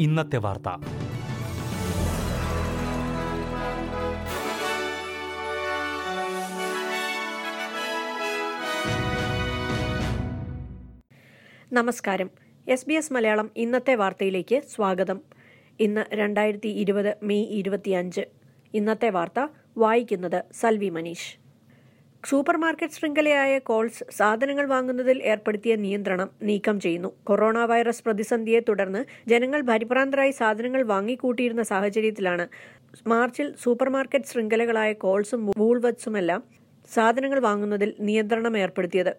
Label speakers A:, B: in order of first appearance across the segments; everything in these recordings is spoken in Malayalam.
A: ഇന്നത്തെ വാർത്ത.
B: നമസ്കാരം. എസ് ബി എസ് മലയാളം ഇന്നത്തെ വാർത്തയിലേക്ക് സ്വാഗതം. ഇന്ന് രണ്ടായിരത്തി ഇരുപത് മെയ് ഇരുപത്തിയഞ്ച്. ഇന്നത്തെ വാർത്ത വായിക്കുന്നത് സൽവി മനീഷ്. സൂപ്പർ മാർക്കറ്റ് ശൃംഖലയായ കോൾസ് സാധനങ്ങൾ വാങ്ങുന്നതിൽ ഏർപ്പെടുത്തിയ നിയന്ത്രണം നീക്കം ചെയ്യുന്നു. കൊറോണ വൈറസ് പ്രതിസന്ധിയെ തുടർന്ന് ജനങ്ങൾ പരിഭ്രാന്തരായി സാധനങ്ങൾ വാങ്ങിക്കൂട്ടിയിരുന്ന സാഹചര്യത്തിലാണ് മാർച്ചിൽ സൂപ്പർ മാർക്കറ്റ് ശൃംഖലകളായ കോൾസും വൂൾവത്സുമെല്ലാം സാധനങ്ങൾ വാങ്ങുന്നതിൽ നിയന്ത്രണം ഏർപ്പെടുത്തിയത്.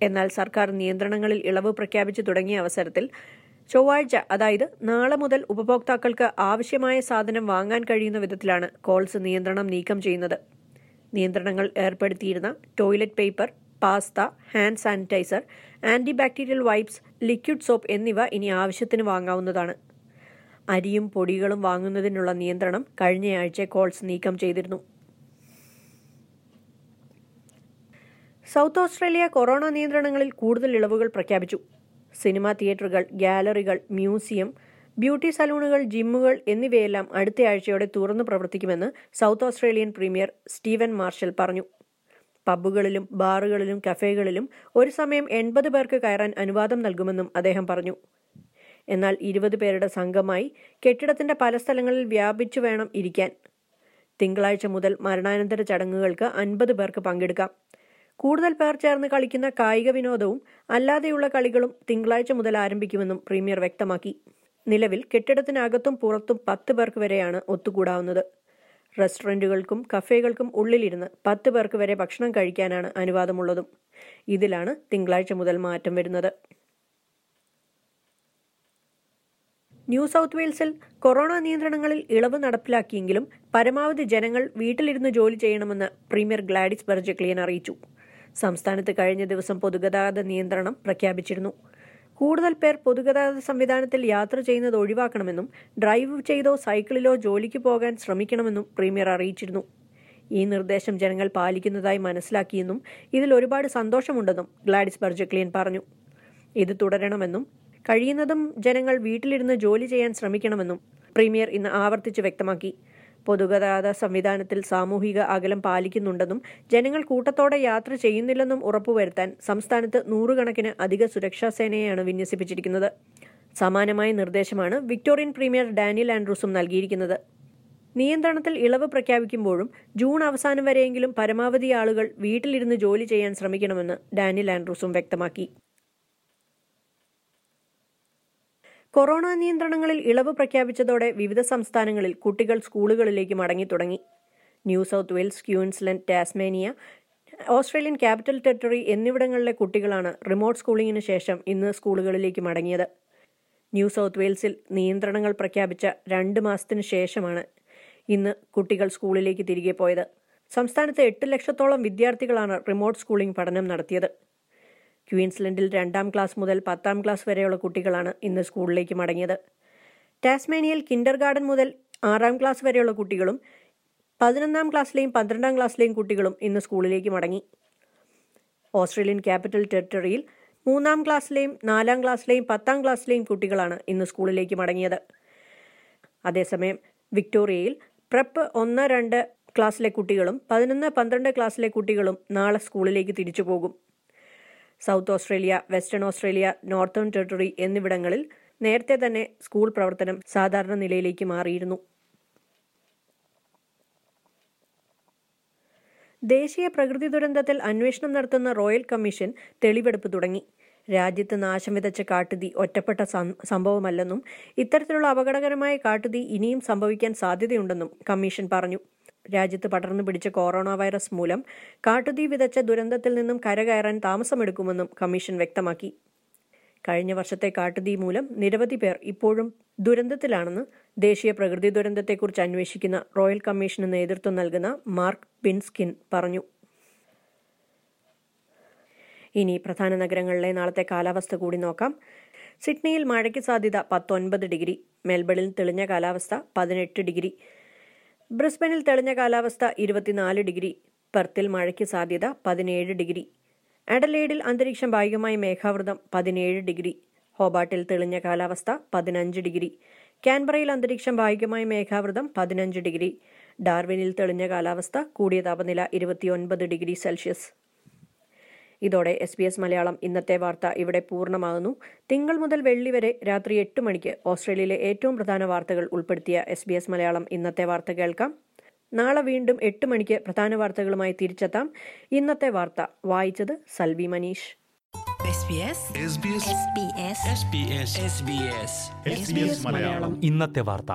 B: എന്നാൽ സർക്കാർ നിയന്ത്രണങ്ങളിൽ ഇളവ് പ്രഖ്യാപിച്ചു തുടങ്ങിയ അവസരത്തിൽ ചൊവ്വാഴ്ച അതായത് നാളെ മുതൽ ഉപഭോക്താക്കൾക്ക് ആവശ്യമായ സാധനം വാങ്ങാൻ കഴിയുന്ന വിധത്തിലാണ് കോൾസ് നിയന്ത്രണം നീക്കം ചെയ്യുന്നത്. നിയന്ത്രണങ്ങൾ ഏർപ്പെടുത്തിയിരുന്ന toilet paper pasta hand sanitiser antibacterial wipes liquid soap എന്നിവ ഇനി ആവശ്യത്തിന് വാങ്ങാവുന്നതാണ്. അരിയും പൊടികളും വാങ്ങുന്നതിനുള്ള നിയന്ത്രണം കഴിഞ്ഞയാഴ്ച കോൾസ് നീക്കം ചെയ്തിരുന്നു. സൗത്ത് ഓസ്ട്രേലിയ കൊറോണ നിയന്ത്രണങ്ങളിൽ കൂടുതൽ ഇളവുകൾ പ്രഖ്യാപിച്ചു. സിനിമാ തിയേറ്ററുകൾ ഗാലറികൾ മ്യൂസിയം ബ്യൂട്ടി സലൂണുകൾ ജിമ്മുകൾ എന്നിവയെല്ലാം അടുത്ത ആഴ്ചയോടെ തുറന്നു പ്രവർത്തിക്കുമെന്ന് South Australian premier Steven Marshall പറഞ്ഞു. പബ്ബുകളിലും ബാറുകളിലും കഫേകളിലും ഒരു സമയം എൺപത് പേർക്ക് കയറാൻ അനുവാദം നൽകുമെന്നും അദ്ദേഹം പറഞ്ഞു. എന്നാൽ ഇരുപത് പേരുടെ സംഘമായി കെട്ടിടത്തിന്റെ പല സ്ഥലങ്ങളിൽ വ്യാപിച്ചു വേണം ഇരിക്കാൻ. തിങ്കളാഴ്ച മുതൽ മരണാനന്തര ചടങ്ങുകൾക്ക് അൻപത് പേർക്ക് പങ്കെടുക്കാം. കൂടുതൽ പേർ ചേർന്ന് കളിക്കുന്ന കായിക വിനോദവും അല്ലാതെയുള്ള കളികളും തിങ്കളാഴ്ച മുതൽ ആരംഭിക്കുമെന്നും പ്രീമിയർ വ്യക്തമാക്കി. നിലവിൽ കെട്ടിടത്തിനകത്തും പുറത്തും പത്ത് പേർക്ക് വരെയാണ് ഒത്തുകൂടാവുന്നത്. റെസ്റ്റോറന്റുകൾക്കും കഫേകൾക്കും ഉള്ളിലിരുന്ന് പത്ത് പേർക്ക് വരെ ഭക്ഷണം കഴിക്കാനാണ് അനുവാദമുള്ളതും. ഇതിലാണ് തിങ്കളാഴ്ച മുതൽ മാറ്റം വരുന്നത്. ന്യൂ സൗത്ത് വെയിൽസിൽ കൊറോണ നിയന്ത്രണങ്ങളിൽ ഇളവ് നടപ്പിലാക്കിയെങ്കിലും പരമാവധി ജനങ്ങൾ വീട്ടിലിരുന്ന് ജോലി ചെയ്യണമെന്ന് പ്രീമിയർ ഗ്ലാഡിസ് ബെർജക്ലിയൻ അറിയിച്ചു. സംസ്ഥാനത്ത് കഴിഞ്ഞ ദിവസം പൊതുഗതാഗത നിയന്ത്രണം പ്രഖ്യാപിച്ചിരുന്നു. കൂടുതൽ പേർ പൊതുഗതാഗത സംവിധാനത്തിൽ യാത്ര ചെയ്യുന്നത് ഒഴിവാക്കണമെന്നും ഡ്രൈവ് ചെയ്തോ സൈക്കിളിലോ ജോലിക്ക് പോകാൻ ശ്രമിക്കണമെന്നും പ്രീമിയർ അറിയിച്ചിരുന്നു. ഈ നിർദ്ദേശം ജനങ്ങൾ പാലിക്കുന്നതായി മനസ്സിലാക്കിയെന്നും ഇതിൽ ഒരുപാട് സന്തോഷമുണ്ടെന്നും ഗ്ലാഡിസ് ബർജക്ലിയൻ പറഞ്ഞു. ഇത് തുടരണമെന്നും കഴിയുന്നതും ജനങ്ങൾ വീട്ടിലിരുന്ന് ജോലി ചെയ്യാൻ ശ്രമിക്കണമെന്നും പ്രീമിയർ ഇന്ന് ആവർത്തിച്ച് വ്യക്തമാക്കി. പൊതുഗതാഗത സംവിധാനത്തിൽ സാമൂഹിക അകലം പാലിക്കുന്നുണ്ടെന്നും ജനങ്ങൾ കൂട്ടത്തോടെ യാത്ര ചെയ്യുന്നില്ലെന്നും ഉറപ്പുവരുത്താൻ സംസ്ഥാനത്ത് നൂറുകണക്കിന് അധിക സുരക്ഷാ സേനയെയാണ് വിന്യസിപ്പിച്ചിരിക്കുന്നത്. സമാനമായ നിർദ്ദേശമാണ് വിക്ടോറിയൻ പ്രീമിയർ ഡാനിയൽ ആൻഡ്രൂസും നൽകിയിരിക്കുന്നത്. നിയന്ത്രണത്തിൽ ഇളവ് പ്രഖ്യാപിക്കുമ്പോഴും ജൂൺ അവസാനം വരെയെങ്കിലും പരമാവധി ആളുകൾ വീട്ടിലിരുന്ന് ജോലി ചെയ്യാൻ ശ്രമിക്കണമെന്ന് ഡാനിയൽ ആൻഡ്രൂസും വ്യക്തമാക്കി. കൊറോണ നിയന്ത്രണങ്ങളിൽ ഇളവ് പ്രഖ്യാപിച്ചതോടെ വിവിധ സംസ്ഥാനങ്ങളിൽ കുട്ടികൾ സ്കൂളുകളിലേക്ക് മടങ്ങിത്തുടങ്ങി. New South Wales Queensland Tasmania Australian Capital Territory എന്നിവിടങ്ങളിലെ കുട്ടികളാണ് റിമോട്ട് സ്കൂളിംഗിന് ശേഷം ഇന്ന് സ്കൂളുകളിലേക്ക് മടങ്ങിയത്. ന്യൂ സൗത്ത് വെയിൽസിൽ നിയന്ത്രണങ്ങൾ പ്രഖ്യാപിച്ച രണ്ട് മാസത്തിനു ശേഷമാണ് ഇന്ന് കുട്ടികൾ സ്കൂളിലേക്ക് തിരികെ പോയത്. സംസ്ഥാനത്ത് എട്ട് ലക്ഷത്തോളം വിദ്യാർത്ഥികളാണ് റിമോട്ട് സ്കൂളിംഗ് പഠനം നടത്തിയത്. ക്വീൻസ്ലൻഡിൽ രണ്ടാം ക്ലാസ് മുതൽ പത്താം ക്ലാസ് വരെയുള്ള കുട്ടികളാണ് ഇന്ന് സ്കൂളിലേക്ക് മടങ്ങിയത്. ടാസ്മേനിയയിൽ കിൻഡർ ഗാർഡൻ മുതൽ ആറാം ക്ലാസ് വരെയുള്ള കുട്ടികളും പതിനൊന്നാം ക്ലാസ്സിലെയും പന്ത്രണ്ടാം ക്ലാസ്സിലെയും കുട്ടികളും ഇന്ന് സ്കൂളിലേക്ക് മടങ്ങി. ഓസ്ട്രേലിയൻ ക്യാപിറ്റൽ ടെറിട്ടറിയിൽ മൂന്നാം ക്ലാസ്സിലെയും നാലാം ക്ലാസ്സിലെയും പത്താം ക്ലാസ്സിലെയും കുട്ടികളാണ് ഇന്ന് സ്കൂളിലേക്ക് മടങ്ങിയത്. അതേസമയം വിക്ടോറിയയിൽ പ്രപ്പ് ഒന്ന് രണ്ട് ക്ലാസ്സിലെ കുട്ടികളും പതിനൊന്ന് പന്ത്രണ്ട് ക്ലാസ്സിലെ കുട്ടികളും നാളെ സ്കൂളിലേക്ക് തിരിച്ചു പോകും South Australia Western Australia Northern Territory എന്നിവിടങ്ങളിൽ നേരത്തെ തന്നെ സ്കൂൾ പ്രവർത്തനം സാധാരണ നിലയിലേക്ക് മാറിയിരുന്നു. ദേശീയ പ്രകൃതി ദുരന്തത്തിൽ അന്വേഷണം നടത്തുന്ന റോയൽ കമ്മീഷൻ തെളിവെടുപ്പ് തുടങ്ങി. രാജ്യത്ത് നാശം വിതച്ച കാട്ടുതീ ഒറ്റപ്പെട്ട സംഭവമല്ലെന്നും ഇത്തരത്തിലുള്ള അപകടകരമായ കാട്ടുതീ ഇനിയും സംഭവിക്കാൻ സാധ്യതയുണ്ടെന്നും കമ്മീഷൻ പറഞ്ഞു. രാജ്യത്ത് പടർന്നു പിടിച്ച കൊറോണ വൈറസ് മൂലം കാട്ടുതീ വിതച്ച ദുരന്തത്തിൽ നിന്നും കരകയറാൻ താമസമെടുക്കുമെന്നും കമ്മീഷൻ വ്യക്തമാക്കി. കഴിഞ്ഞ വർഷത്തെ കാട്ടുതീ മൂലം നിരവധി പേർ ഇപ്പോഴും ദുരന്തത്തിലാണെന്ന് ദേശീയ പ്രകൃതി ദുരന്തത്തെക്കുറിച്ച് അന്വേഷിക്കുന്ന റോയൽ കമ്മീഷന് നേതൃത്വം നൽകുന്ന മാർക്ക് ബിൻസ്കിൻ പറഞ്ഞു. ഇനി പ്രധാന നഗരങ്ങളിലെ നാളത്തെ കാലാവസ്ഥ കൂടി നോക്കാം. സിഡ്നിയിൽ മഴയ്ക്ക് സാധ്യത പത്തൊൻപത് ഡിഗ്രി മെൽബണിൽ തെളിഞ്ഞ കാലാവസ്ഥ പതിനെട്ട് ഡിഗ്രി. ബ്രിസ്ബനിൽ തെളിഞ്ഞ കാലാവസ്ഥ ഇരുപത്തിനാല് ഡിഗ്രി പെർത്തിൽ മഴയ്ക്ക് സാധ്യത പതിനേഴ് ഡിഗ്രി. അഡലേഡിൽ അന്തരീക്ഷം ഭാഗികമായി മേഘാവൃതം പതിനേഴ് ഡിഗ്രി. ഹോബാട്ടിൽ തെളിഞ്ഞ കാലാവസ്ഥ പതിനഞ്ച് ഡിഗ്രി. കാൻബറയിൽ അന്തരീക്ഷം ഭാഗികമായി മേഘാവൃതം പതിനഞ്ച് ഡിഗ്രി. ഡാർവിനിൽ തെളിഞ്ഞ കാലാവസ്ഥ കൂടിയ താപനില ഇരുപത്തിയൊൻപത് ഡിഗ്രി സെൽഷ്യസ്. ഇതോടെ എസ് ബി എസ് മലയാളം ഇന്നത്തെ വാർത്ത ഇവിടെ പൂർണമാകുന്നു. തിങ്കൾ മുതൽ വെള്ളി വരെ രാത്രി എട്ട് മണിക്ക് ഓസ്ട്രേലിയയിലെ ഏറ്റവും പ്രധാന വാർത്തകൾ ഉൾപ്പെടുത്തിയ എസ് ബി എസ് മലയാളം ഇന്നത്തെ വാർത്ത കേൾക്കാം. നാളെ വീണ്ടും എട്ട് മണിക്ക് പ്രധാന വാർത്തകളുമായി തിരിച്ചെത്താം. ഇന്നത്തെ വാർത്ത. വായിച്ചത് Salvi Manish.
C: SBS
D: SBS
C: SBS
E: SBS SBS
D: SBS Malayalam.
F: ഇന്നത്തെ വാർത്ത.